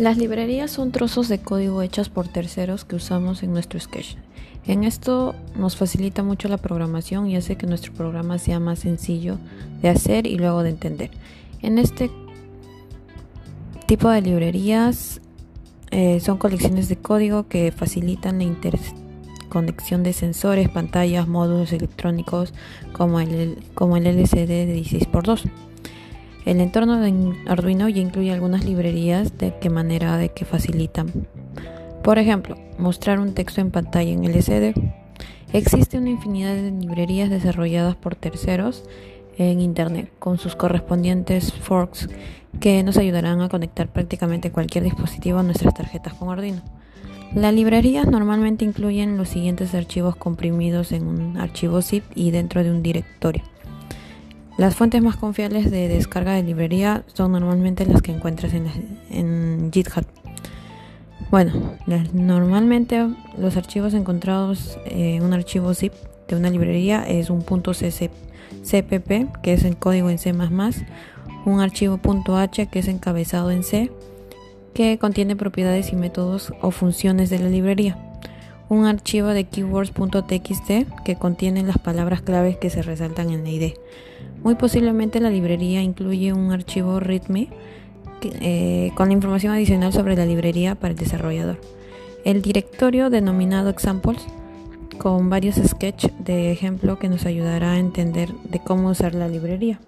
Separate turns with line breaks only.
Las librerías son trozos de código hechos por terceros que usamos en nuestro Sketch. En esto nos facilita mucho la programación y hace que nuestro programa sea más sencillo de hacer y luego de entender. En este tipo de librerías eh, son colecciones de código que facilitan la interconexión de sensores, pantallas, módulos electrónicos como el, como el LCD de 16x2. El entorno de Arduino ya incluye algunas librerías de qué manera de que facilitan. Por ejemplo, mostrar un texto en pantalla en LCD. Existe una infinidad de librerías desarrolladas por terceros en Internet con sus correspondientes forks que nos ayudarán a conectar prácticamente cualquier dispositivo a nuestras tarjetas con Arduino. Las librerías normalmente incluyen los siguientes archivos comprimidos en un archivo zip y dentro de un directorio. Las fuentes más confiables de descarga de librería son normalmente las que encuentras en, GitHub. Bueno, normalmente los archivos encontrados en un archivo zip de una librería es un .cpp que es el código en C++, un archivo .h que es encabezado en C que contiene propiedades y métodos o funciones de la librería, un archivo de keywords.txt que contiene las palabras claves que se resaltan en la ID muy posiblemente la librería incluye un archivo README eh, con la información adicional sobre la librería para el desarrollador. El directorio denominado Examples con varios sketches de ejemplo que nos ayudará a entender de cómo usar la librería.